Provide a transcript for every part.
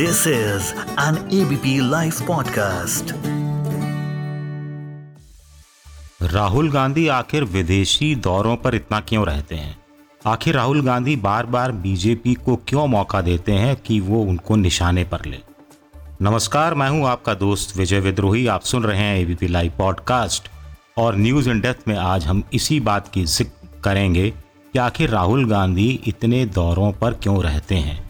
This is an ABP Life podcast. Rahul Gandhi आखिर विदेशी दौरों पर इतना क्यों रहते हैं? आखिर राहुल गांधी बार बार बीजेपी को क्यों मौका देते हैं कि वो उनको निशाने पर ले? नमस्कार, मैं हूँ आपका दोस्त विजय विद्रोही। आप सुन रहे हैं एबीपी लाइव पॉडकास्ट और न्यूज़ इन डेप्थ में आज हम इसी बात की ज़िक्र करेंगे कि आखिर राहुल गांधी इतने दौरों पर क्यों रहते हैं?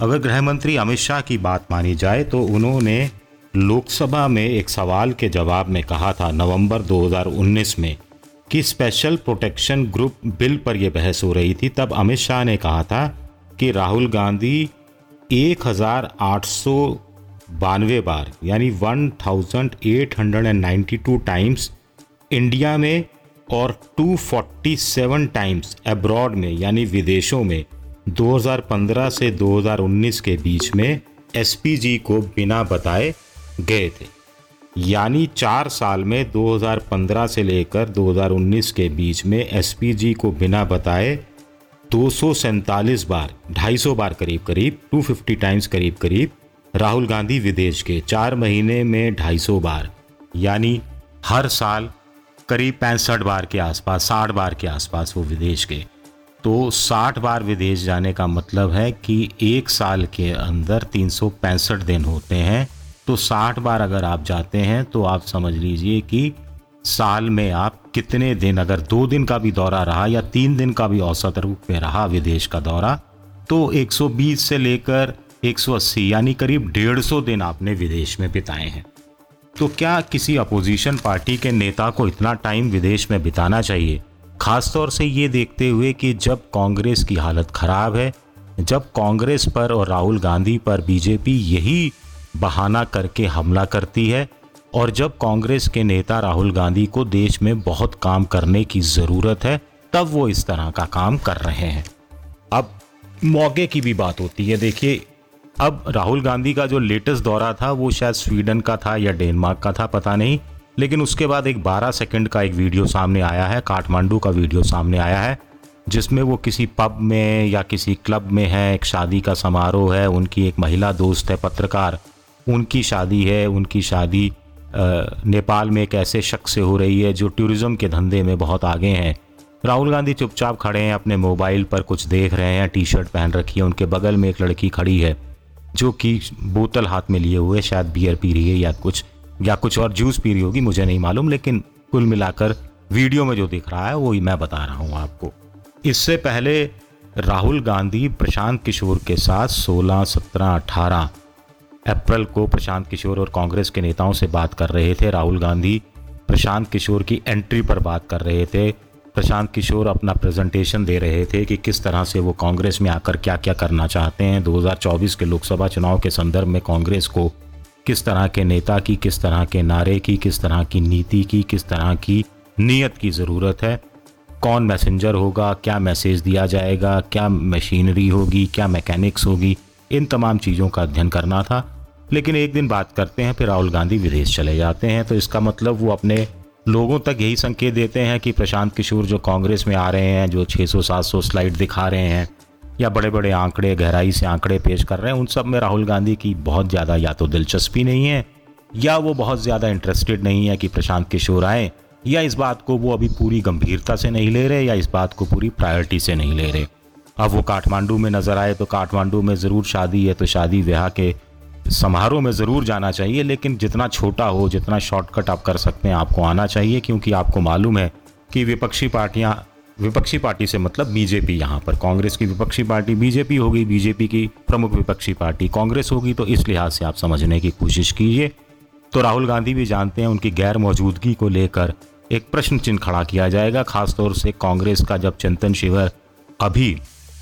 अगर गृह मंत्री अमित शाह की बात मानी जाए तो उन्होंने लोकसभा में एक सवाल के जवाब में कहा था नवंबर 2019 में कि स्पेशल प्रोटेक्शन ग्रुप बिल पर यह बहस हो रही थी। तब अमित शाह ने कहा था कि राहुल गांधी एक बानवे बार, यानी 1892 टाइम्स इंडिया में और 247 टाइम्स अब्रॉड में, यानी विदेशों में 2015 से 2019 के बीच में एसपीजी को बिना बताए गए थे। यानी चार साल में 2015 से लेकर 2019 के बीच में एसपीजी को बिना बताए दो सौ सैंतालीस बार 250 बार करीब करीब 250 टाइम्स करीब करीब राहुल गांधी विदेश के चार महीने में 250 बार, यानी हर साल करीब पैंसठ बार के आसपास, साठ बार के आसपास वो विदेश गए। तो 60 बार विदेश जाने का मतलब है कि एक साल के अंदर तीन सौ पैंसठ दिन होते हैं। तो 60 बार अगर आप जाते हैं तो आप समझ लीजिए कि साल में आप कितने दिन, अगर दो दिन का भी दौरा रहा या तीन दिन का भी औसत रूप में रहा विदेश का दौरा तो 120 से लेकर 180 यानी करीब 150 दिन आपने विदेश में बिताए हैं। तो क्या किसी अपोजिशन पार्टी के नेता को इतना टाइम विदेश में बिताना चाहिए? खासतौर से ये देखते हुए कि जब कांग्रेस की हालत खराब है, जब कांग्रेस पर और राहुल गांधी पर बीजेपी यही बहाना करके हमला करती है और जब कांग्रेस के नेता राहुल गांधी को देश में बहुत काम करने की ज़रूरत है, तब वो इस तरह का काम कर रहे हैं। अब मौके की भी बात होती है, देखिए, अब राहुल गांधी का जो लेटेस्ट दौरा था, वो शायद स्वीडन का था या डेनमार्क का था, पता नहीं लेकिन उसके बाद एक 12 सेकंड का एक वीडियो सामने आया है, काठमांडू का वीडियो सामने आया है, जिसमें वो किसी पब में या किसी क्लब में है, एक शादी का समारोह है, उनकी एक महिला दोस्त है, पत्रकार, उनकी शादी है, उनकी शादी नेपाल में एक ऐसे शख्स से हो रही है जो टूरिज़्म के धंधे में बहुत आगे हैं। राहुल गांधी चुपचाप खड़े हैं, अपने मोबाइल पर कुछ देख रहे हैं टी शर्ट पहन रखी है, उनके बगल में एक लड़की खड़ी है, जो कि बोतल हाथ में लिए हुए, शायद बियर पी रही है या कुछ। या कुछ और जूस पी रही होगी मुझे नहीं मालूम लेकिन कुल मिलाकर वीडियो में जो दिख रहा है वो मैं बता रहा हूँ आपको। इससे पहले राहुल गांधी प्रशांत किशोर के साथ 16, 17, 18 अप्रैल को प्रशांत किशोर और कांग्रेस के नेताओं से बात कर रहे थे। राहुल गांधी प्रशांत किशोर की एंट्री पर बात कर रहे थे। प्रशांत किशोर अपना प्रेजेंटेशन दे रहे थे कि किस तरह से वो कांग्रेस में आकर क्या क्या करना चाहते हैं। 2024 के लोकसभा चुनाव के संदर्भ में कांग्रेस को किस तरह के नेता की, किस तरह के नारे की, किस तरह की नीति की, किस तरह की नीयत की ज़रूरत है। कौन मैसेंजर होगा, क्या मैसेज दिया जाएगा, क्या मशीनरी होगी, क्या मैकेनिक्स होगी, इन तमाम चीज़ों का अध्ययन करना था। लेकिन एक दिन बात करते हैं, फिर राहुल गांधी विदेश चले जाते हैं तो इसका मतलब वो अपने लोगों तक यही संकेत देते हैं कि प्रशांत किशोर जो कांग्रेस में आ रहे हैं, जो 600-700 स्लाइड दिखा रहे हैं या बड़े बड़े आंकड़े, गहराई से आंकड़े पेश कर रहे हैं, उन सब में राहुल गांधी की बहुत ज़्यादा या तो दिलचस्पी नहीं है, या वो बहुत ज़्यादा इंटरेस्टेड नहीं है कि प्रशांत किशोर आए, या इस बात को वो अभी पूरी गंभीरता से नहीं ले रहे, या इस बात को पूरी प्रायोरिटी से नहीं ले रहे। अब वो काठमांडू में नज़र आए तो काठमांडू में ज़रूर शादी है तो शादी ब्याह के समारोह में ज़रूर जाना चाहिए, लेकिन जितना छोटा हो, जितना शॉर्टकट आप कर सकते हैं, आपको आना चाहिए, क्योंकि आपको मालूम है कि विपक्षी पार्टियाँ विपक्षी पार्टी से मतलब बीजेपी यहाँ पर। कांग्रेस की विपक्षी पार्टी बीजेपी होगी, बीजेपी की प्रमुख विपक्षी पार्टी कांग्रेस होगी तो इस लिहाज से आप समझने की कोशिश कीजिए। तो राहुल गांधी भी जानते हैं, उनकी गैर मौजूदगी को लेकर एक प्रश्न चिन्ह खड़ा किया जाएगा, खासतौर से कांग्रेस का जब चिंतन शिविर अभी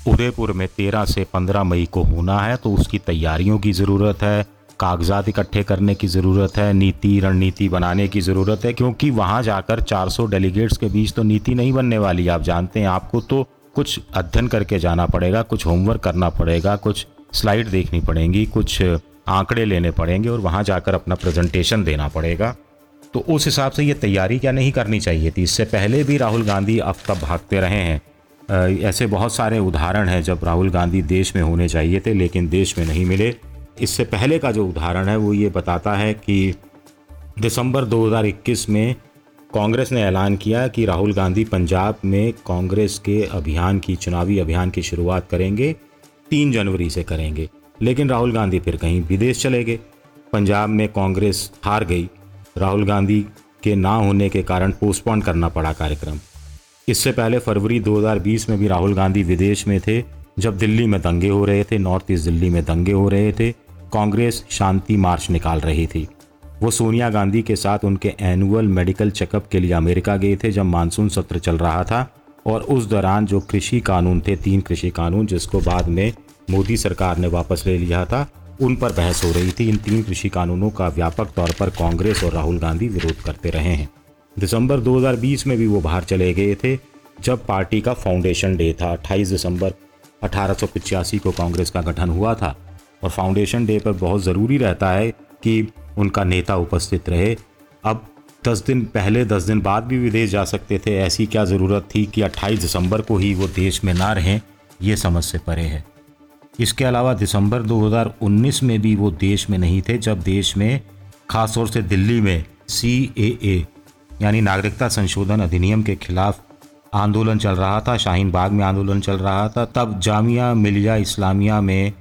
उदयपुर में तेरह से पंद्रह मई को होना है तो उसकी तैयारियों की ज़रूरत है। कागजात इकट्ठे करने की ज़रूरत है, नीति, रणनीति बनाने की ज़रूरत है, क्योंकि वहाँ जाकर 400 डेलीगेट्स के बीच तो नीति नहीं बनने वाली। आप जानते हैं, आपको तो कुछ अध्ययन करके जाना पड़ेगा, कुछ होमवर्क करना पड़ेगा, कुछ स्लाइड देखनी पड़ेंगी, कुछ आंकड़े लेने पड़ेंगे और वहाँ जाकर अपना प्रेजेंटेशन देना पड़ेगा। तो उस हिसाब से ये तैयारी क्या नहीं करनी चाहिए थी? इससे पहले भी राहुल गांधी अब तब भागते रहे हैं। ऐसे बहुत सारे उदाहरण हैं जब राहुल गांधी देश में होने चाहिए थे, लेकिन देश में नहीं मिले। इससे पहले का जो उदाहरण है, वो ये बताता है कि दिसंबर 2021 में कांग्रेस ने ऐलान किया कि राहुल गांधी पंजाब में कांग्रेस के अभियान की, चुनावी अभियान की शुरुआत करेंगे, तीन जनवरी से करेंगे। लेकिन राहुल गांधी फिर कहीं विदेश चले गए। पंजाब में कांग्रेस हार गई। राहुल गांधी के ना होने के कारण पोस्टपोन करना पड़ा कार्यक्रम। इससे पहले फरवरी 2020 में भी राहुल गांधी विदेश में थे, जब दिल्ली में दंगे हो रहे थे, नॉर्थ ईस्ट दिल्ली में दंगे हो रहे थे। कांग्रेस शांति मार्च निकाल रही थी। वो सोनिया गांधी के साथ उनके एनुअल मेडिकल चेकअप के लिए अमेरिका गए थे जब मानसून सत्र चल रहा था और उस दौरान जो कृषि कानून थे, तीन कृषि कानून जिसको बाद में मोदी सरकार ने वापस ले लिया था, उन पर बहस हो रही थी। इन तीन कृषि कानूनों का व्यापक तौर पर कांग्रेस और राहुल गांधी विरोध करते रहे हैं। दिसंबर 2020 में भी वो बाहर चले गए थे, जब पार्टी का फाउंडेशन डे था। 28 दिसंबर अठारह को कांग्रेस का गठन हुआ था। और फाउंडेशन डे पर बहुत ज़रूरी रहता है कि उनका नेता उपस्थित रहे। अब दस दिन पहले, दस दिन बाद भी विदेश जा सकते थे। ऐसी क्या ज़रूरत थी कि 28 दिसंबर को ही वो देश में ना रहें? ये समझ से परे है। इसके अलावा दिसंबर 2019 में भी वो देश में नहीं थे, जब देश में ख़ास तौर से दिल्ली में सी यानी नागरिकता संशोधन अधिनियम के खिलाफ आंदोलन चल रहा था शाहीन बाग में आंदोलन चल रहा था। तब जामिया मिलिया इस्लामिया में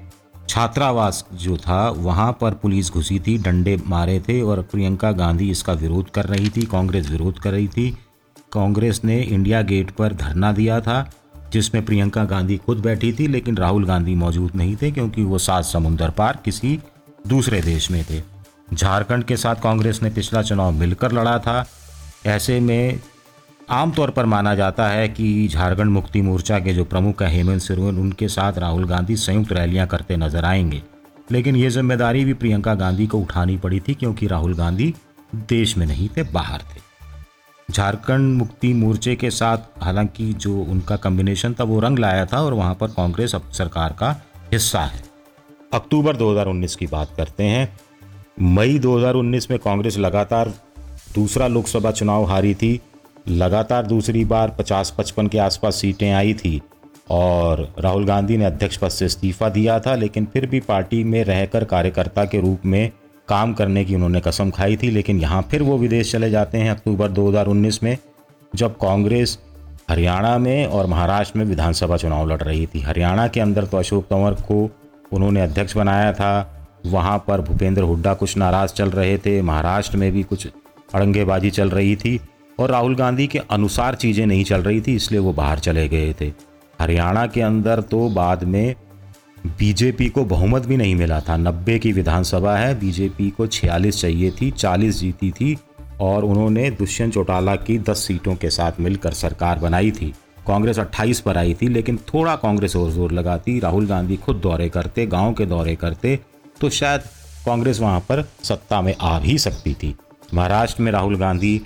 छात्रावास जो था, वहाँ पर पुलिस घुसी थी, डंडे मारे थे और प्रियंका गांधी इसका विरोध कर रही थी, कांग्रेस विरोध कर रही थी। कांग्रेस ने इंडिया गेट पर धरना दिया था, जिसमें प्रियंका गांधी खुद बैठी थी, लेकिन राहुल गांधी मौजूद नहीं थे, क्योंकि वो सात समुंदर पार किसी दूसरे देश में थे। झारखंड के साथ कांग्रेस ने पिछला चुनाव मिलकर लड़ा था। ऐसे में आमतौर पर माना जाता है कि झारखंड मुक्ति मोर्चा के जो प्रमुख हैं, हेमंत सोरेन उनके साथ राहुल गांधी संयुक्त रैलियाँ करते नज़र आएँगे। लेकिन ये ज़िम्मेदारी भी प्रियंका गांधी को उठानी पड़ी थी क्योंकि राहुल गांधी देश में नहीं थे, बाहर थे। झारखंड मुक्ति मोर्चे के साथ, हालाँकि जो उनका कम्बिनेशन था, वो रंग लाया था और वहाँ पर कांग्रेस अब सरकार का हिस्सा है। अक्टूबर 2019 की बात करते हैं। मई 2019 में कांग्रेस लगातार दूसरा लोकसभा चुनाव हारी थी। लगातार दूसरी बार 50-55 के आसपास सीटें आई थी और राहुल गांधी ने अध्यक्ष पद से इस्तीफा दिया था, लेकिन फिर भी पार्टी में रहकर कार्यकर्ता के रूप में काम करने की उन्होंने कसम खाई थी। लेकिन यहाँ फिर वो विदेश चले जाते हैं अक्टूबर 2019 में, जब कांग्रेस हरियाणा में और महाराष्ट्र में विधानसभा चुनाव लड़ रही थी। हरियाणा के अंदर तो अशोक तंवर को उन्होंने अध्यक्ष बनाया था, वहाँ पर भूपेंद्र हुड्डा कुछ नाराज़ चल रहे थे, महाराष्ट्र में भी कुछ अड़ंगेबाजी चल रही थी। और राहुल गांधी के अनुसार चीज़ें नहीं चल रही थी, इसलिए वो बाहर चले गए थे। हरियाणा के अंदर तो बाद में बीजेपी को बहुमत भी नहीं मिला था। नब्बे की विधानसभा है, बीजेपी को छियालीस चाहिए थी, चालीस जीती थी और उन्होंने दुष्यंत चौटाला की दस सीटों के साथ मिलकर सरकार बनाई थी। कांग्रेस 28 पर आई थी, लेकिन थोड़ा कांग्रेस और ज़ोर लगाती। राहुल गांधी खुद दौरे करते, गाँव के दौरे करते तो शायद कांग्रेस वहाँ पर सत्ता में आ भी सकती थी। महाराष्ट्र में राहुल गांधी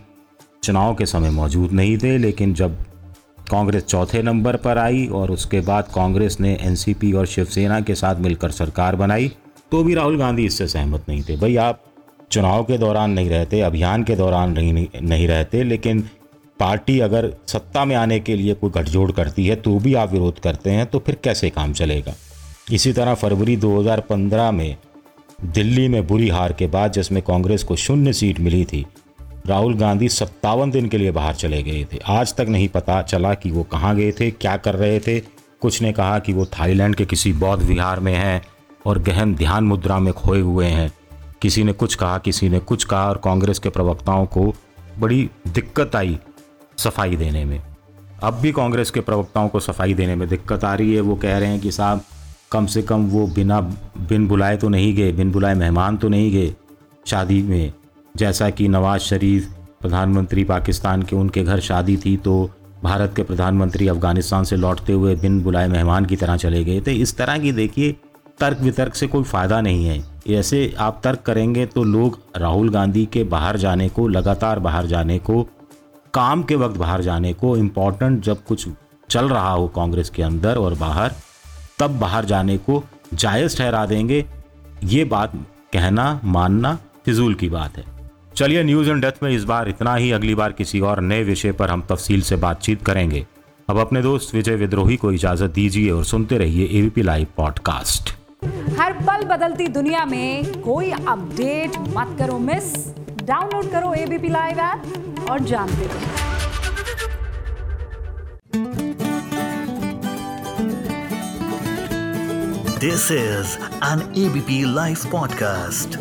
चुनाव के समय मौजूद नहीं थे, लेकिन जब कांग्रेस चौथे नंबर पर आई और उसके बाद कांग्रेस ने एनसीपी और शिवसेना के साथ मिलकर सरकार बनाई तो भी राहुल गांधी इससे सहमत नहीं थे। भाई, आप चुनाव के दौरान नहीं रहते, अभियान के दौरान नहीं नहीं रहते, लेकिन पार्टी अगर सत्ता में आने के लिए कोई गठजोड़ करती है तो भी आप विरोध करते हैं तो फिर कैसे काम चलेगा? इसी तरह फरवरी 2015 में दिल्ली में बुरी हार के बाद जिसमें कांग्रेस को शून्य सीट मिली थी राहुल गांधी सत्तावन दिन के लिए बाहर चले गए थे। आज तक नहीं पता चला कि वो कहाँ गए थे, क्या कर रहे थे। कुछ ने कहा कि वो थाईलैंड के किसी बौद्ध विहार में हैं और गहन ध्यान मुद्रा में खोए हुए हैं। किसी ने कुछ कहा, किसी ने कुछ कहा और कांग्रेस के प्रवक्ताओं को बड़ी दिक्कत आई सफ़ाई देने में। अब भी कांग्रेस के प्रवक्ताओं को सफ़ाई देने में दिक्कत आ रही है। वो कह रहे हैं कि साहब, कम से कम वो बिना, बिन बुलाए तो नहीं गए, बिन बुलाए मेहमान तो नहीं गए शादी में। जैसा कि नवाज़ शरीफ, प्रधानमंत्री पाकिस्तान के उनके घर शादी थी तो भारत के प्रधानमंत्री अफ़गानिस्तान से लौटते हुए बिन बुलाए मेहमान की तरह चले गए। थे इस तरह की देखिए तर्क वितर्क से कोई फ़ायदा नहीं है। ऐसे आप तर्क करेंगे तो लोग राहुल गांधी के बाहर जाने को, लगातार बाहर जाने को, काम के वक्त बाहर जाने को इम्पोर्टेंट जब कुछ चल रहा हो कांग्रेस के अंदर और बाहर, तब बाहर जाने को जायज़ ठहरा देंगे। ये बात कहना, मानना फिजूल की बात है। चलिए न्यूज़ एंड डेथ में इस बार इतना ही। अगली बार किसी और नए विषय पर हम तफसील से बातचीत करेंगे। अब अपने दोस्त विजय विद्रोही को इजाज़त दीजिए और सुनते रहिए एबीपी लाइव पॉडकास्ट हर पल बदलती दुनिया में कोई अपडेट मत करो मिस डाउनलोड करो एबीपी लाइव ऐप और जानते रहो। This is an ABP live podcast